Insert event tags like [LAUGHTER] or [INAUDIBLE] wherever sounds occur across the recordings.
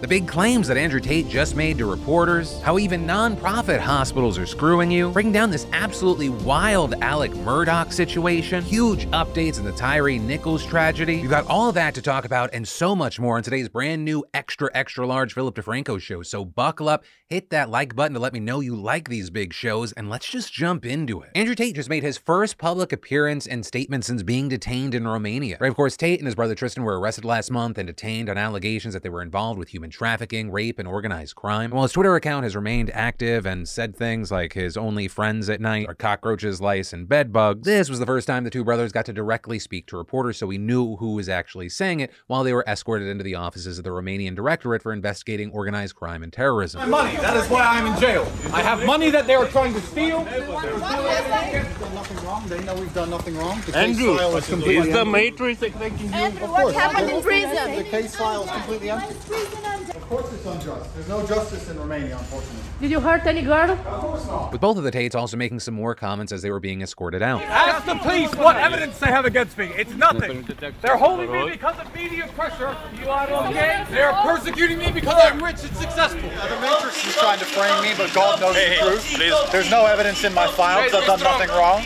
the big claims that Andrew Tate just made to reporters, how even non-profit hospitals are screwing you, breaking down this absolutely wild Alec Murdaugh situation, huge updates in the Tyre Nichols tragedy. We've got all that to talk about and so much more in today's brand new extra extra large Philip DeFranco show. So buckle up, hit that like button to let me know you like these big shows, and let's just jump into it. Andrew Tate just made his first public appearance and statement since being detained in Romania. Right, of course, Tate and his brother Tristan were arrested last month and detained on allegations that they were involved with human trafficking, rape, and organized crime. While his Twitter account has remained active and said things like his only friends at night are cockroaches, lice, and bedbugs, this was the first time the two brothers got to directly speak to reporters, so we knew who was actually saying it while they were escorted into the offices of the Romanian Directorate for investigating organized crime and terrorism. My money. That is why I'm in jail. I have money that they are trying to steal. We've done nothing wrong. They know we've done nothing wrong. The case Andrew, file is completely the empty. matrix making you? Andrew, what happened in prison? The case file is completely empty. Why is prison under? Of course it's unjust. There's no justice in Romania, unfortunately. Did you hurt any girl? Of course not. With both of the Tates also making some more comments as they were being escorted out. Ask the police what evidence they have against me. It's nothing. They're holding me because of media pressure. You are okay? They're persecuting me because I'm rich and successful. The Matrix is trying to frame me, but God knows the truth. There's no evidence in my file 'cause I've done nothing wrong.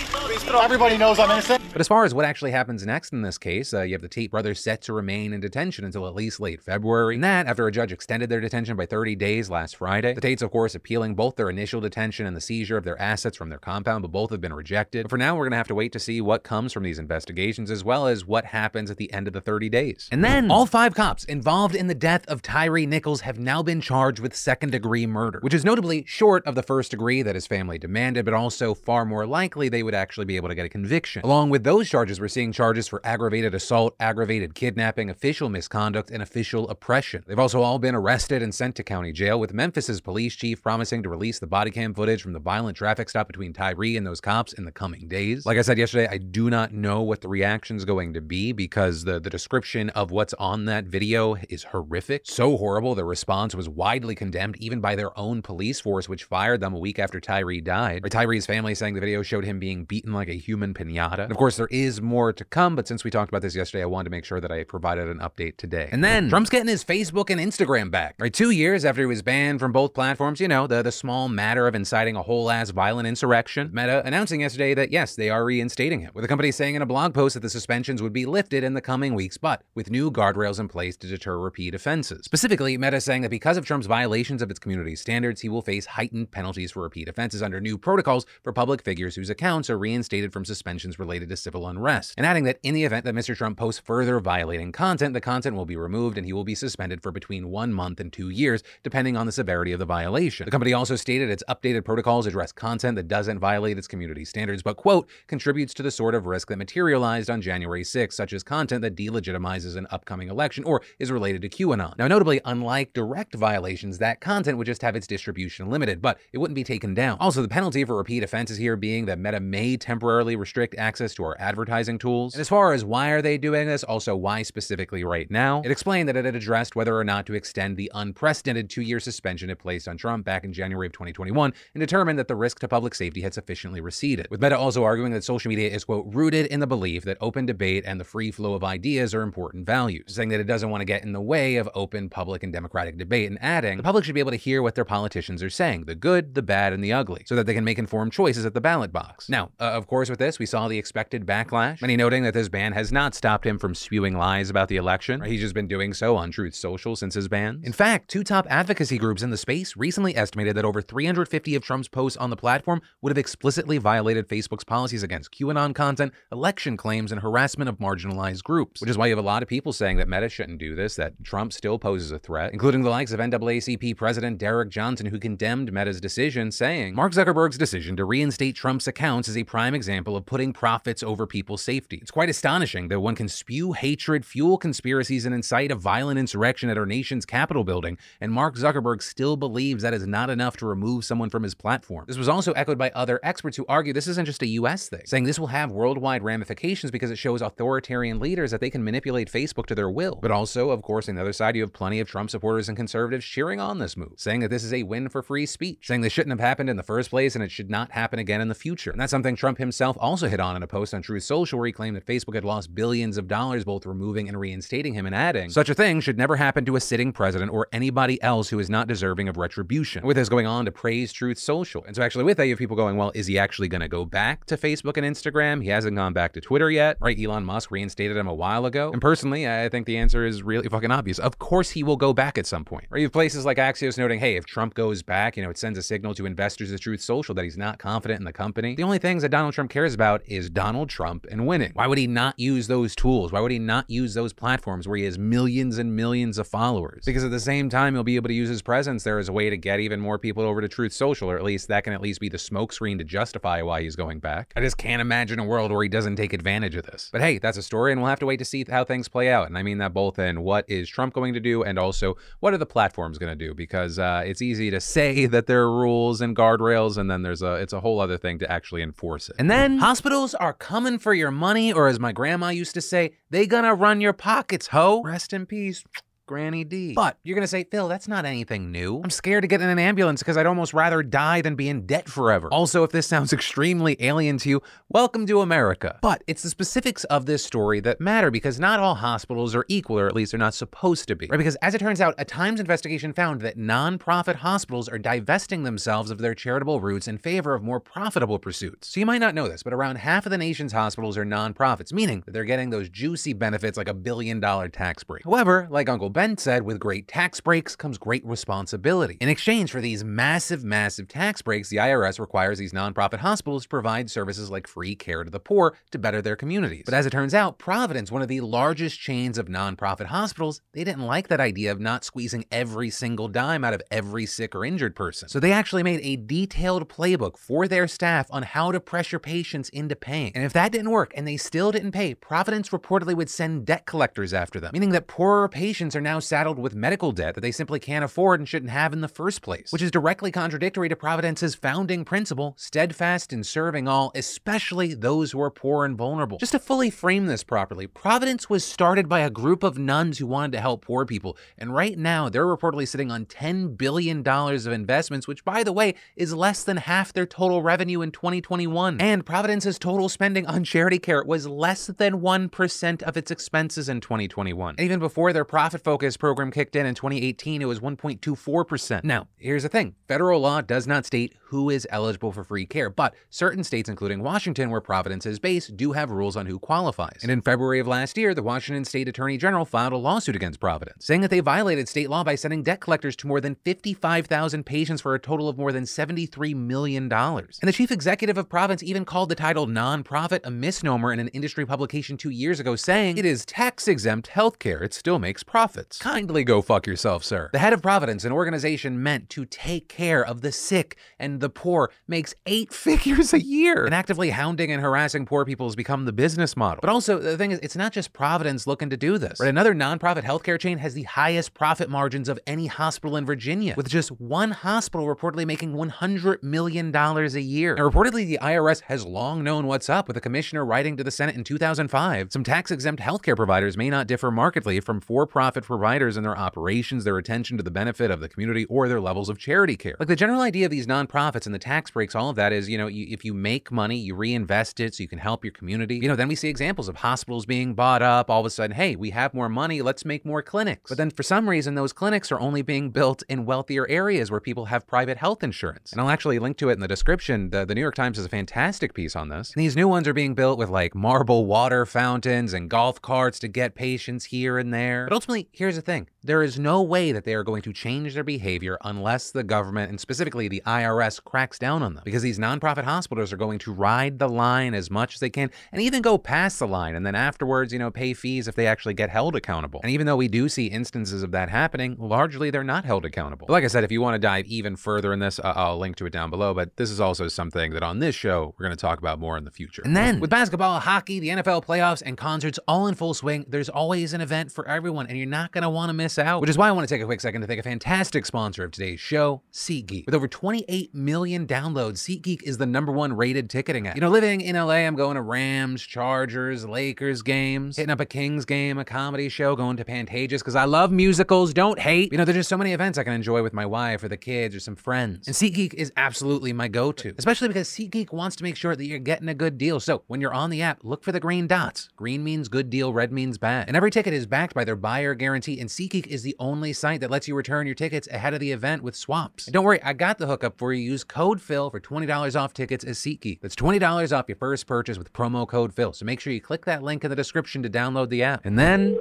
Everybody knows I'm innocent. But as far as what actually happens next in this case, uh, you have the Tate brothers set to remain in detention until at least late February. And that after a judge extended their detention by 30 days last Friday. The Tates, of course, appealing both their initial detention and the seizure of their assets from their compound, but both have been rejected. But for now, we're going to have to wait to see what comes from these investigations, as well as what happens at the end of the 30 days. And then, all five cops involved in the death of Tyre Nichols have now been charged with second degree murder, which is notably short of the first degree that his family demanded, but also far more likely they would actually be able to get a conviction. Along with those charges, we're seeing charges for aggravated assault, aggravated kidnapping, official misconduct, and official oppression. They've also all been arrested and sent to county jail, with Memphis's police chief promising to release the body cam footage from the violent traffic stop between Tyre and those cops in the coming days. Like I said yesterday, I do not know what the reaction's going to be because the, the description of what's on that video is horrific. So horrible, the response was widely condemned even by their own police force, which fired them a week after Tyre died. Or Tyre's family saying the video showed him being beaten like a human pinata. And of course, there is more to come, but since we talked about this yesterday, I wanted to make sure that I provided an update today. And then Trump's getting his Facebook and Instagram back. Right, two years after he was banned from both platforms, you know, the, the small matter of inciting a whole ass violent insurrection. Meta announcing yesterday that yes, they are reinstating him, with the company saying in a blog post that the suspensions would be lifted in the coming weeks, but with new guardrails in place to deter repeat offenses. Specifically, Meta saying that because of Trump's violations of its community standards, he will face heightened penalties for repeat offenses under new protocols for public figures whose accounts are reinstated from suspensions related to civil unrest. And adding that in the event that Mr. Trump posts further violating content, the content will be removed and he will be suspended for between one month and two years, depending on the severity of the violation. The company also stated its updated protocols address content that doesn't violate its community standards, but, quote, contributes to the sort of risk that materialized on January 6, such as content that delegitimizes an upcoming election or is related to QAnon. Now, notably, unlike direct violations, that content would just have its distribution limited, but it wouldn't be taken down. Also, the penalty for repeat offenses here being that Meta may temporarily restrict access to our advertising tools. And as far as why are they doing this, also why specifically right now, it explained that it had addressed whether or not to extend the unprecedented two-year suspension it placed on Trump back in January of 2021 and determined that the risk to public safety had sufficiently receded. With Meta also arguing that social media is, quote, rooted in the belief that open debate and the free flow of ideas are important values, saying that it doesn't want to get in the way of open, public, and democratic debate, and adding, the public should be able to hear what their politicians are saying, the good, the bad, and the ugly, so that they can make informed choices at the ballot box. Now, uh, of course, with this, we saw the expected backlash, many noting that this ban has not stopped him from spewing lies about the election. He's just been doing so on Truth Social since his ban. In fact, two top advocacy groups in the space recently estimated that over 350 of Trump's posts on the platform would have explicitly violated Facebook's policies against QAnon content, election claims, and harassment of marginalized groups, which is why you have a lot of people saying that Meta shouldn't do this, that Trump still poses a threat, including the likes of NAACP President Derek Johnson, who condemned Meta's decision, saying Mark Zuckerberg's decision to reinstate Trump's accounts is a prime example of putting profits over people's safety. It's quite astonishing that one can spew hatred, fuel conspiracies, and incite a violent insurrection at our nation's building, and Mark Zuckerberg still believes that is not enough to remove someone from his platform. This was also echoed by other experts who argue this isn't just a US thing, saying this will have worldwide ramifications because it shows authoritarian leaders that they can manipulate Facebook to their will. But also, of course, on the other side, you have plenty of Trump supporters and conservatives cheering on this move, saying that this is a win for free speech, saying this shouldn't have happened in the first place and it should not happen again in the future. And that's something Trump himself himself also hit on in a post on Truth Social where he claimed that Facebook had lost billions of dollars both removing and reinstating him and adding, such a thing should never happen to a sitting president or anybody else who is not deserving of retribution. With this going on to praise Truth Social. And so actually with that, you have people going, well, is he actually going to go back to Facebook and Instagram? He hasn't gone back to Twitter yet, right? Elon Musk reinstated him a while ago. And personally, I think the answer is really fucking obvious. Of course he will go back at some point. Or you have places like Axios noting, hey, if Trump goes back, you know, it sends a signal to investors of Truth Social that he's not confident in the company. The only things that Donald Trump cares about is Donald Trump and winning. Why would he not use those tools? Why would he not use those platforms where he has millions and millions of followers? Because at the same time, he'll be able to use his presence there as a way to get even more people over to Truth Social, or at least that can at least be the smokescreen to justify why he's going back. I just can't imagine a world where he doesn't take advantage of this. But hey, that's a story, and we'll have to wait to see how things play out. And I mean that both in what is Trump going to do and also what are the platforms going to do? Because uh, it's easy to say [LAUGHS] that there are rules and guardrails, and then there's a it's a whole other thing to actually enforce it. And then hospitals are coming for your money, or as my grandma used to say, they gonna run your pockets, ho. Rest in peace. Granny D. But you're gonna say, Phil, that's not anything new. I'm scared to get in an ambulance because I'd almost rather die than be in debt forever. Also, if this sounds extremely alien to you, welcome to America. But it's the specifics of this story that matter because not all hospitals are equal, or at least they're not supposed to be. Right? Because as it turns out, a Times investigation found that nonprofit hospitals are divesting themselves of their charitable roots in favor of more profitable pursuits. So you might not know this, but around half of the nation's hospitals are nonprofits, meaning that they're getting those juicy benefits like a billion dollar tax break. However, like Uncle Ben said, with great tax breaks comes great responsibility. In exchange for these massive, massive tax breaks, the IRS requires these nonprofit hospitals to provide services like free care to the poor to better their communities. But as it turns out, Providence, one of the largest chains of nonprofit hospitals, they didn't like that idea of not squeezing every single dime out of every sick or injured person. So they actually made a detailed playbook for their staff on how to pressure patients into paying. And if that didn't work and they still didn't pay, Providence reportedly would send debt collectors after them, meaning that poorer patients are now saddled with medical debt that they simply can't afford and shouldn't have in the first place, which is directly contradictory to Providence's founding principle, steadfast in serving all, especially those who are poor and vulnerable. Just to fully frame this properly, Providence was started by a group of nuns who wanted to help poor people, and right now they're reportedly sitting on $10 billion of investments, which by the way is less than half their total revenue in 2021. And Providence's total spending on charity care was less than 1% of its expenses in 2021. And even before their profit focus program kicked in in 2018, it was 1.24%. Now, here's the thing federal law does not state who is eligible for free care, but certain states, including Washington, where Providence is based, do have rules on who qualifies. And in February of last year, the Washington State Attorney General filed a lawsuit against Providence, saying that they violated state law by sending debt collectors to more than 55,000 patients for a total of more than $73 million. And the chief executive of Providence even called the title nonprofit a misnomer in an industry publication two years ago, saying it is tax exempt healthcare. It still makes profits. Kindly go fuck yourself, sir. The head of Providence, an organization meant to take care of the sick and the poor, makes eight [LAUGHS] figures a year. And actively hounding and harassing poor people has become the business model. But also, the thing is, it's not just Providence looking to do this. Right? Another nonprofit healthcare chain has the highest profit margins of any hospital in Virginia, with just one hospital reportedly making $100 million a year. And reportedly, the IRS has long known what's up, with a commissioner writing to the Senate in 2005. Some tax exempt healthcare providers may not differ markedly from for profit providers in their operations, their attention to the benefit of the community, or their levels of charity care. Like the general idea of these nonprofits and the tax breaks, all of that is, you know, you, if you make money, you reinvest it so you can help your community. You know, then we see examples of hospitals being bought up. All of a sudden, hey, we have more money, let's make more clinics. But then for some reason, those clinics are only being built in wealthier areas where people have private health insurance. And I'll actually link to it in the description. The, the New York Times has a fantastic piece on this. And these new ones are being built with like marble water fountains and golf carts to get patients here and there. But ultimately, here's the thing there is no way that they are going to change their behavior unless the government, and specifically the IRS, cracks down on them. Because these nonprofit hospitals are going to ride the line as much as they can and even go past the line and then afterwards, you know, pay fees if they actually get held accountable. And even though we do see instances of that happening, largely they're not held accountable. But like I said, if you want to dive even further in this, uh, I'll link to it down below. But this is also something that on this show, we're going to talk about more in the future. And then with basketball, hockey, the NFL playoffs, and concerts all in full swing, there's always an event for everyone, and you're not going to want to miss out. Which is why I want to take a quick second to thank a fantastic sponsor of today's show, SeatGeek. With over 28 million downloads, SeatGeek is the number one rated ticketing app. You know, living in LA, I'm going to Rams, Chargers, Lakers games, hitting up a Kings game, a comedy show, going to Pantages because I love musicals. Don't hate. You know, there's just so many events I can enjoy with my wife or the kids or some friends. And SeatGeek is absolutely my go-to, especially because SeatGeek wants to make sure that you're getting a good deal. So when you're on the app, look for the green dots. Green means good deal, red means bad. And every ticket is backed by their buyer guarantee. And SeatGeek is the only site that lets you return your tickets ahead of the event with swaps. And don't worry, I got the hookup for you. Use code Phil for $20 off tickets as SeatGeek. That's $20 off your first purchase with promo code Phil. So make sure you click that link in the description to download the app. And then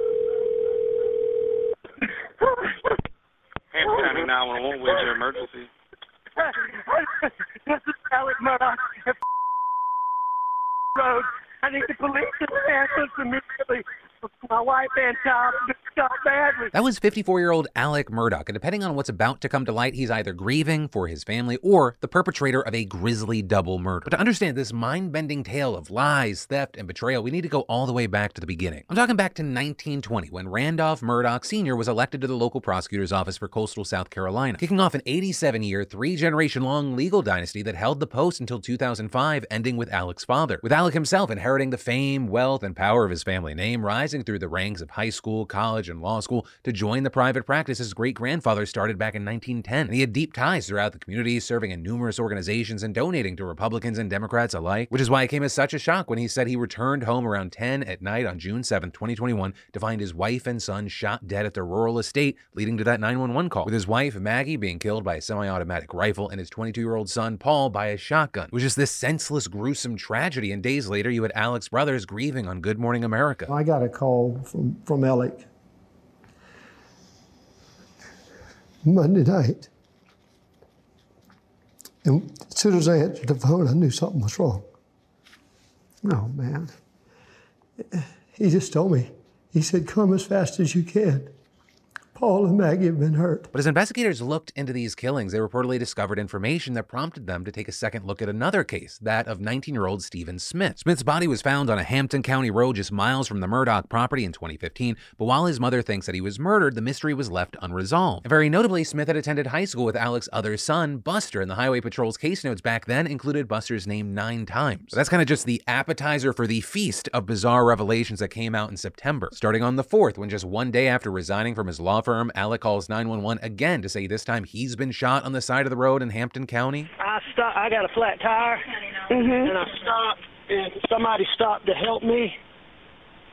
Hampton County 911, where's your emergency? this is Alec Murdaugh. [LAUGHS] Road. I need the police to answer immediately. My wife and badly. That was 54 year old Alec Murdaugh, and depending on what's about to come to light, he's either grieving for his family or the perpetrator of a grisly double murder. But to understand this mind bending tale of lies, theft, and betrayal, we need to go all the way back to the beginning. I'm talking back to 1920 when Randolph Murdaugh Sr. was elected to the local prosecutor's office for coastal South Carolina, kicking off an 87 year, three generation long legal dynasty that held the post until 2005, ending with Alec's father, with Alec himself inheriting the fame, wealth, and power of his family name, rising through the ranks of high school, college, and law school to join the private practice his great grandfather started back in 1910. And he had deep ties throughout the community, serving in numerous organizations and donating to Republicans and Democrats alike, which is why it came as such a shock when he said he returned home around 10 at night on June 7, 2021, to find his wife and son shot dead at their rural estate, leading to that 911 call, with his wife, Maggie, being killed by a semi automatic rifle and his 22 year old son, Paul, by a shotgun. It was just this senseless, gruesome tragedy, and days later, you had Alex brothers grieving on Good Morning America. I got a call from, from Alec Monday night. And as soon as I answered the phone, I knew something was wrong. Oh, man. He just told me, he said, come as fast as you can. Paul and Maggie have been hurt. But as investigators looked into these killings, they reportedly discovered information that prompted them to take a second look at another case, that of 19 year old Stephen Smith. Smith's body was found on a Hampton County road just miles from the Murdaugh property in 2015, but while his mother thinks that he was murdered, the mystery was left unresolved. And very notably, Smith had attended high school with Alec's other son, Buster, and the Highway Patrol's case notes back then included Buster's name nine times. That's kind of just the appetizer for the feast of bizarre revelations that came out in September. Starting on the 4th, when just one day after resigning from his law firm, Alec calls 911 again to say this time he's been shot on the side of the road in Hampton County. I stopped. I got a flat tire, mm-hmm. and I stopped, and somebody stopped to help me.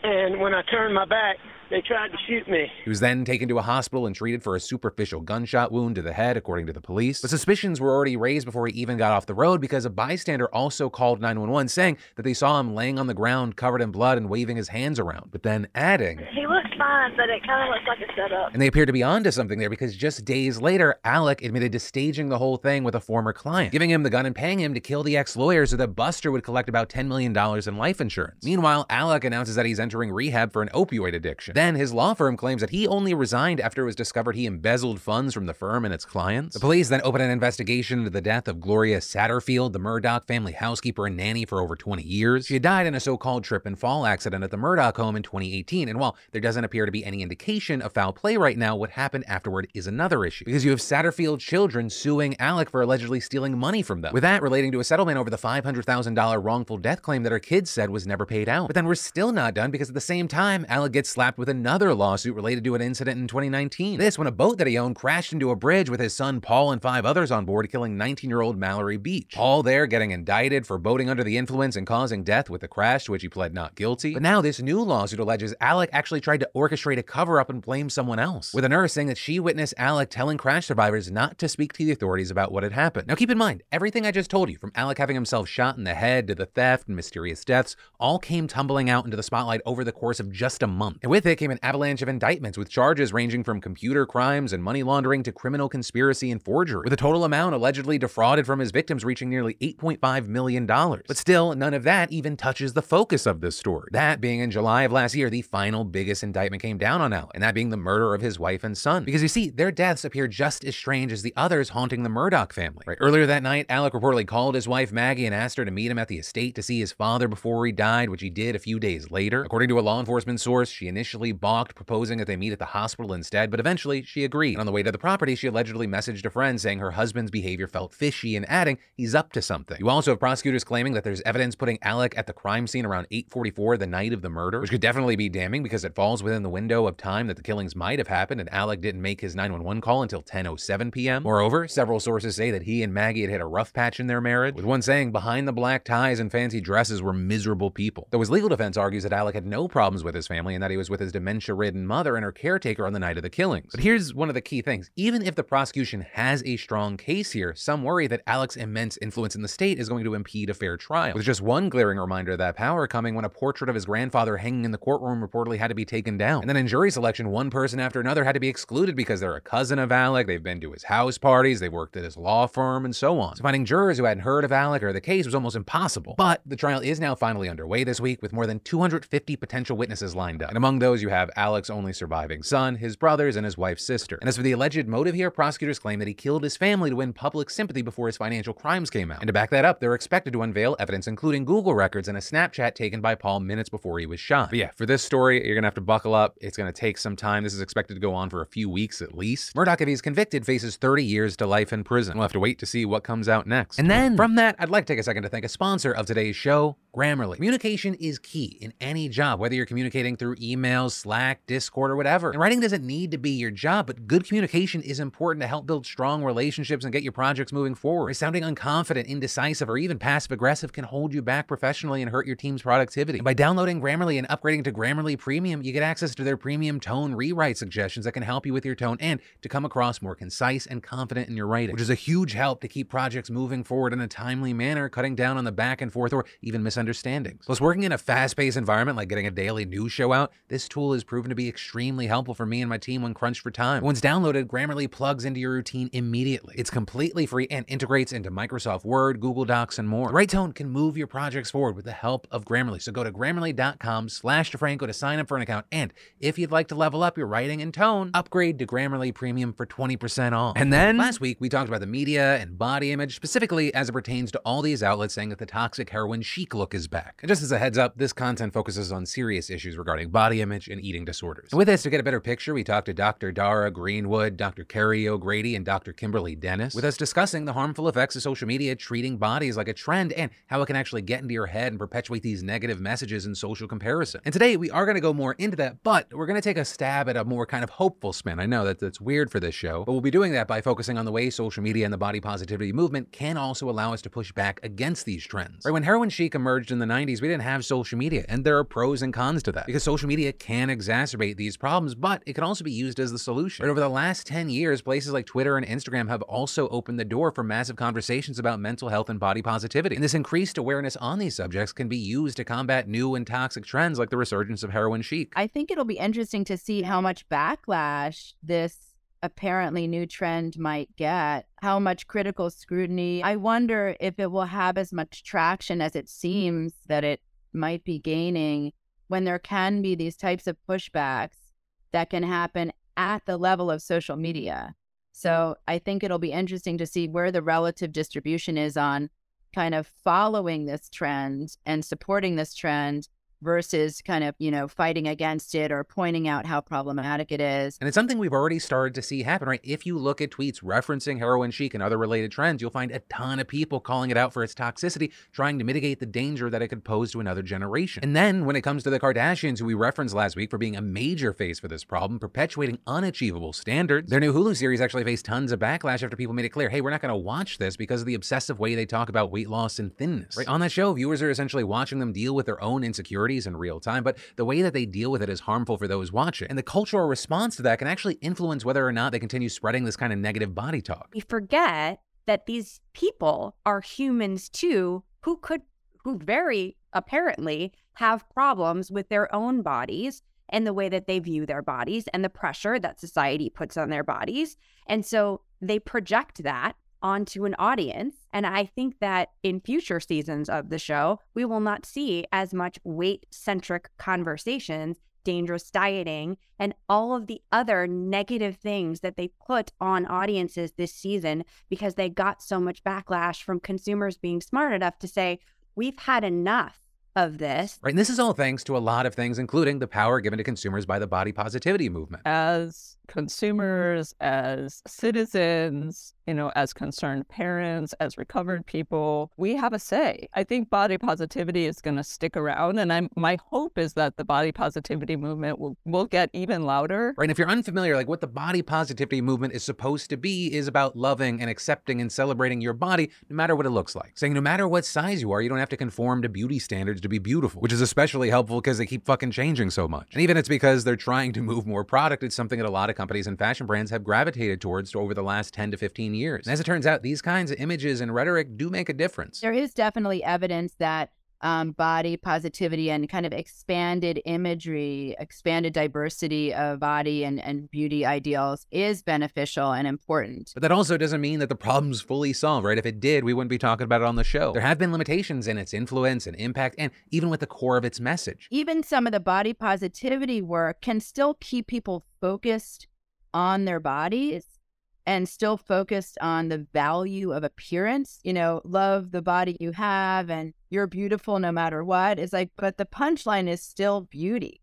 And when I turned my back, they tried to shoot me. He was then taken to a hospital and treated for a superficial gunshot wound to the head, according to the police. But suspicions were already raised before he even got off the road because a bystander also called 911 saying that they saw him laying on the ground covered in blood and waving his hands around, but then adding, He looks but it kind of looks like a setup. and they appear to be onto something there because just days later, Alec admitted to staging the whole thing with a former client, giving him the gun and paying him to kill the ex lawyer so that Buster would collect about $10 million in life insurance. Meanwhile, Alec announces that he's entering rehab for an opioid addiction. Then his law firm claims that he only resigned after it was discovered he embezzled funds from the firm and its clients. The police then open an investigation into the death of Gloria Satterfield, the Murdaugh family housekeeper and nanny for over 20 years. She died in a so called trip and fall accident at the Murdaugh home in 2018. And while there doesn't appear to be any indication of foul play right now, what happened afterward is another issue. Because you have Satterfield children suing Alec for allegedly stealing money from them. With that relating to a settlement over the $500,000 wrongful death claim that her kids said was never paid out. But then we're still not done because at the same time, Alec gets slapped with another lawsuit related to an incident in 2019. This when a boat that he owned crashed into a bridge with his son Paul and five others on board, killing 19 year old Mallory Beach. Paul there getting indicted for boating under the influence and causing death with the crash, to which he pled not guilty. But now this new lawsuit alleges Alec actually tried to orchestrate a cover up and blame someone else, with a nurse saying that she witnessed Alec telling crash survivors not to speak to the authorities about what had happened. Now keep in mind, everything I just told you, from Alec having himself shot in the head to the theft and mysterious deaths, all came tumbling out into the spotlight over the course of just a month. And with it came an avalanche of indictments with charges ranging from computer crimes and money laundering to criminal conspiracy and forgery, with a total amount allegedly defrauded from his victims reaching nearly $8.5 million. But still, none of that even touches the focus of this story. That being in July of last year, the final biggest indictment indictment came down on Alec, and that being the murder of his wife and son. Because you see, their deaths appear just as strange as the others haunting the Murdaugh family. Right? Earlier that night, Alec reportedly called his wife Maggie and asked her to meet him at the estate to see his father before he died, which he did a few days later. According to a law enforcement source, she initially balked, proposing that they meet at the hospital instead, but eventually she agreed. And on the way to the property, she allegedly messaged a friend saying her husband's behavior felt fishy and adding he's up to something. You also have prosecutors claiming that there's evidence putting Alec at the crime scene around 8:44 the night of the murder, which could definitely be damning because it falls within the window of time that the killings might have happened, and Alec didn't make his 911 call until 10:07 p.m. Moreover, several sources say that he and Maggie had hit a rough patch in their marriage, with one saying behind the black ties and fancy dresses were miserable people. Though his legal defense argues that Alec had no problems with his family and that he was with his dementia-ridden mother and her caretaker on the night of the killings. But here's one of the key things: even if the prosecution has a strong case here, some worry that Alec's immense influence in the state is going to impede a fair trial. With just one glaring reminder of that power coming when a portrait of his grandfather hanging in the courtroom reportedly had to be taken down. And then in jury selection, one person after another had to be excluded because they're a cousin of Alec, they've been to his house parties, they've worked at his law firm, and so on. So finding jurors who hadn't heard of Alec or the case was almost impossible. But the trial is now finally underway this week with more than 250 potential witnesses lined up. And among those, you have Alec's only surviving son, his brothers, and his wife's sister. And as for the alleged motive here, prosecutors claim that he killed his family to win public sympathy before his financial crimes came out. And to back that up, they're expected to unveil evidence including Google records and a Snapchat taken by Paul minutes before he was shot. But yeah, for this story, you're gonna have to buckle up. It's gonna take some time. This is expected to go on for a few weeks at least. Murdaugh, if he's convicted, faces 30 years to life in prison. We'll have to wait to see what comes out next. And then from that, I'd like to take a second to thank a sponsor of today's show, Grammarly. Communication is key in any job, whether you're communicating through emails, Slack, Discord, or whatever. And writing doesn't need to be your job, but good communication is important to help build strong relationships and get your projects moving forward. Sounding unconfident, indecisive, or even passive aggressive can hold you back professionally and hurt your team's productivity. And by downloading Grammarly and upgrading to Grammarly Premium, you get access to their premium tone rewrite suggestions that can help you with your tone and to come across more concise and confident in your writing, which is a huge help to keep projects moving forward in a timely manner, cutting down on the back and forth or even misunderstandings. Plus, working in a fast paced environment like getting a daily news show out, this tool has proven to be extremely helpful for me and my team when crunched for time. Once downloaded, Grammarly plugs into your routine immediately. It's completely free and integrates into Microsoft Word, Google Docs, and more. The right tone can move your projects forward with the help of Grammarly. So go to grammarly.com slash DeFranco to sign up for an account. And if you'd like to level up your writing and tone, upgrade to Grammarly Premium for 20% off. And then last week, we talked about the media and body image, specifically as it pertains to all these outlets saying that the toxic heroin chic look is back. And just as a heads up, this content focuses on serious issues regarding body image and eating disorders. And with this, to get a better picture, we talked to Dr. Dara Greenwood, Dr. Carrie O'Grady, and Dr. Kimberly Dennis, with us discussing the harmful effects of social media treating bodies like a trend and how it can actually get into your head and perpetuate these negative messages and social comparison. And today, we are going to go more into that, but we're going to take a stab at a more kind of hopeful spin. I know that that's weird for this show, but we'll be doing that by focusing on the way social media and the body positivity movement can also allow us to push back against these trends. Right when heroin chic emerged in the 90s, we didn't have social media, and there are pros and cons to that because social media can exacerbate these problems, but it can also be used as the solution. Right over the last 10 years, places like Twitter and Instagram have also opened the door for massive conversations about mental health and body positivity. And this increased awareness on these subjects can be used to combat new and toxic trends like the resurgence of heroin chic. I think it'll be interesting to see how much backlash this apparently new trend might get, how much critical scrutiny. I wonder if it will have as much traction as it seems that it might be gaining when there can be these types of pushbacks that can happen at the level of social media. So I think it'll be interesting to see where the relative distribution is on kind of following this trend and supporting this trend versus kind of, you know, fighting against it or pointing out how problematic it is. And it's something we've already started to see happen, right? If you look at tweets referencing heroin chic and other related trends, you'll find a ton of people calling it out for its toxicity, trying to mitigate the danger that it could pose to another generation. And then when it comes to the Kardashians, who we referenced last week for being a major face for this problem, perpetuating unachievable standards, their new Hulu series actually faced tons of backlash after people made it clear, hey, we're not going to watch this because of the obsessive way they talk about weight loss and thinness. Right? On that show, viewers are essentially watching them deal with their own insecurities in real time, but the way that they deal with it is harmful for those watching. And the cultural response to that can actually influence whether or not they continue spreading this kind of negative body talk. We forget that these people are humans too who could who very apparently have problems with their own bodies and the way that they view their bodies and the pressure that society puts on their bodies. And so they project that onto an audience. And I think that in future seasons of the show, we will not see as much weight centric conversations dangerous dieting, and all of the other negative things that they put on audiences this season because they got so much backlash from consumers being smart enough to say, we've had enough of this. Right. And this is all thanks to a lot of things, including the power given to consumers by the body positivity movement. As Mm-hmm. consumers, as citizens, you know, as concerned parents, as recovered people, we have a say. I think body positivity is going to stick around, and I'm my hope is that the body positivity movement will will get even louder. Right. And if you're unfamiliar, like what the body positivity movement is supposed to be is about loving and accepting and celebrating your body, no matter what it looks like. Saying no matter what size you are, you don't have to conform to beauty standards to be beautiful, which is especially helpful because they keep fucking changing so much. And even it's because they're trying to move more product. It's something that a lot of companies and fashion brands have gravitated towards over the last 10 to 15 years. And as it turns out, these kinds of images and rhetoric do make a difference. There is definitely evidence that um, body positivity and kind of expanded imagery, expanded diversity of body and, and beauty ideals is beneficial and important. But that also doesn't mean that the problem's fully solved, right? If it did, we wouldn't be talking about it on the show. There have been limitations in its influence and impact, and even with the core of its message. Even some of the body positivity work can still keep people focused on their bodies and still focused on the value of appearance, you know, love the body you have and you're beautiful no matter what. It's like, but the punchline is still beauty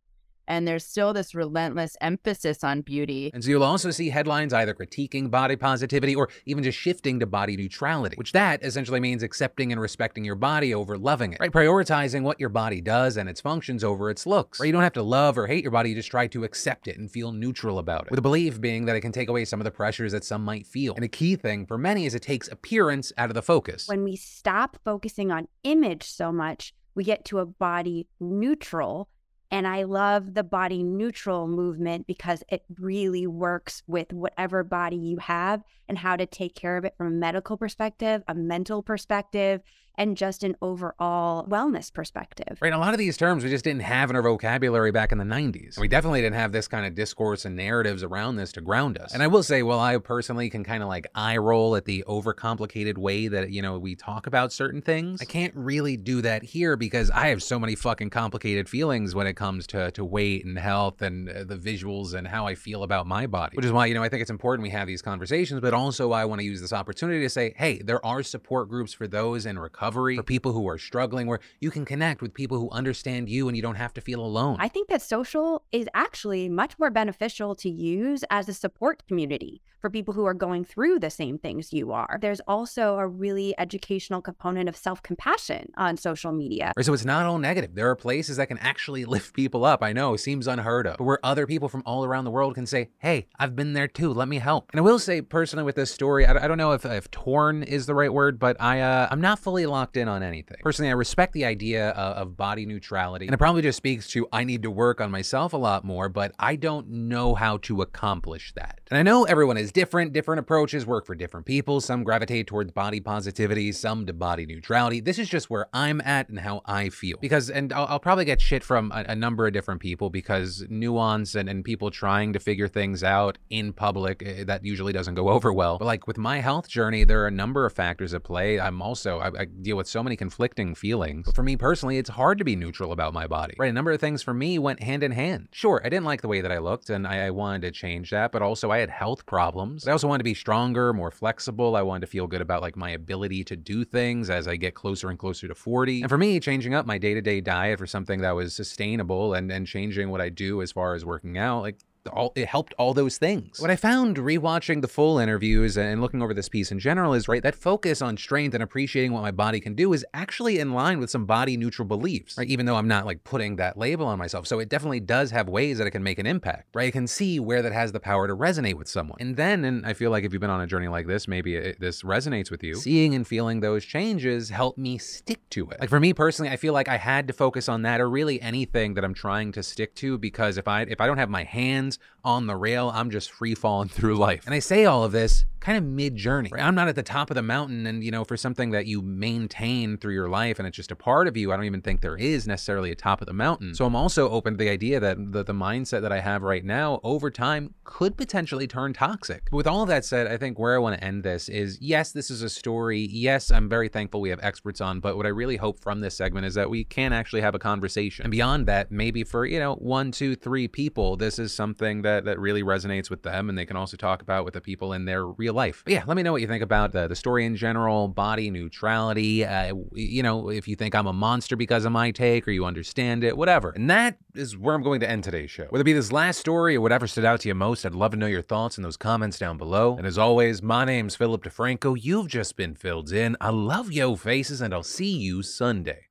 and there's still this relentless emphasis on beauty. And so you'll also see headlines either critiquing body positivity or even just shifting to body neutrality, which that essentially means accepting and respecting your body over loving it, right? Prioritizing what your body does and its functions over its looks. Right? You don't have to love or hate your body, you just try to accept it and feel neutral about it. With the belief being that it can take away some of the pressures that some might feel. And a key thing for many is it takes appearance out of the focus. When we stop focusing on image so much, we get to a body neutral and I love the body neutral movement because it really works with whatever body you have and how to take care of it from a medical perspective, a mental perspective, and just an overall wellness perspective. Right. A lot of these terms we just didn't have in our vocabulary back in the 90s. We definitely didn't have this kind of discourse and narratives around this to ground us. And I will say, well, I personally can kind of like eye roll at the overcomplicated way that, you know, we talk about certain things. I can't really do that here because I have so many fucking complicated feelings when it comes to, to weight and health and uh, the visuals and how I feel about my body. Which is why, you know, I think it's important we have these conversations, but also I want to use this opportunity to say, hey, there are support groups for those in recovery recovery, for people who are struggling, where you can connect with people who understand you and you don't have to feel alone. I think that social is actually much more beneficial to use as a support community for people who are going through the same things you are. There's also a really educational component of self compassion on social media. So it's not all negative. There are places that can actually [LAUGHS] lift people up. I know, seems unheard of, but where other people from all around the world can say, hey, I've been there too. Let me help. And I will say personally with this story, I, I don't know if, if torn is the right word, but I, uh, I'm not fully locked in on anything. Personally, I respect the idea of, of body neutrality, and it probably just speaks to I need to work on myself a lot more, but I don't know how to accomplish that. And I know everyone is different, different approaches work for different people. Some gravitate towards body positivity, some to body neutrality. This is just where I'm at and how I feel. Because, and I'll, I'll probably get shit from a, a, number of different people because nuance and, and people trying to figure things out in public, eh, that usually doesn't go [LAUGHS] over well. But like with my health journey, there are a number of factors at play. I'm also, I, I deal with so many conflicting feelings. But for me personally, it's hard to be neutral about my body. Right? A number of things for me went hand in hand. Sure, I didn't like the way that I looked and I, I wanted to change that, but also I had health problems. But I also wanted to be stronger, more flexible. I wanted to feel good about like my ability to do things as I get closer and closer to 40. And for me, changing up my day-to-day diet for something that was sustainable and, and changing what I do as far as working out, like all it helped all those things. What I found rewatching the full interviews and looking over this piece in general is right that focus on strength and appreciating what my body can do is actually in line with some body neutral beliefs, right? Even though I'm not like putting that label on myself. So it definitely does have ways that it can make an impact, right? I can see where that has the power to resonate with someone. And then, and I feel like if you've been on a journey like this, maybe it, this resonates with you. Seeing and feeling those changes help me stick to it. Like for me personally, I feel like I had to focus on that or really anything that I'm trying to stick to because if I if I don't have my hands confidence on the rail. I'm just free falling [LAUGHS] through life. And I say all of this kind of mid journey. Right? I'm not at the top of the mountain. And, you know, for something that you maintain through your life and it's just a part of you, I don't even think there is necessarily a top of the mountain. So I'm also open to the idea that the, the mindset that I have right now over time could potentially turn toxic. But with all of that said, I think where I want to end this is yes, this is a story. Yes, I'm very thankful we have experts on, but what I really hope from this segment is that we can actually have a conversation. And beyond that, maybe for, you know, one, two, three people, this is something that, that really resonates with them and they can also talk about with the people in their real life. But yeah, let me know what you think about the, the story in general, body neutrality. Uh, you know, if you think I'm a monster because of my take or you understand it, whatever. And that is where I'm going to end today's show. Whether it be this last story or whatever stood out to you most, I'd love to know your thoughts in those comments down below. And as always, my name's Philip DeFranco. You've just been filled in. I love yo faces, and I'll see you Sunday.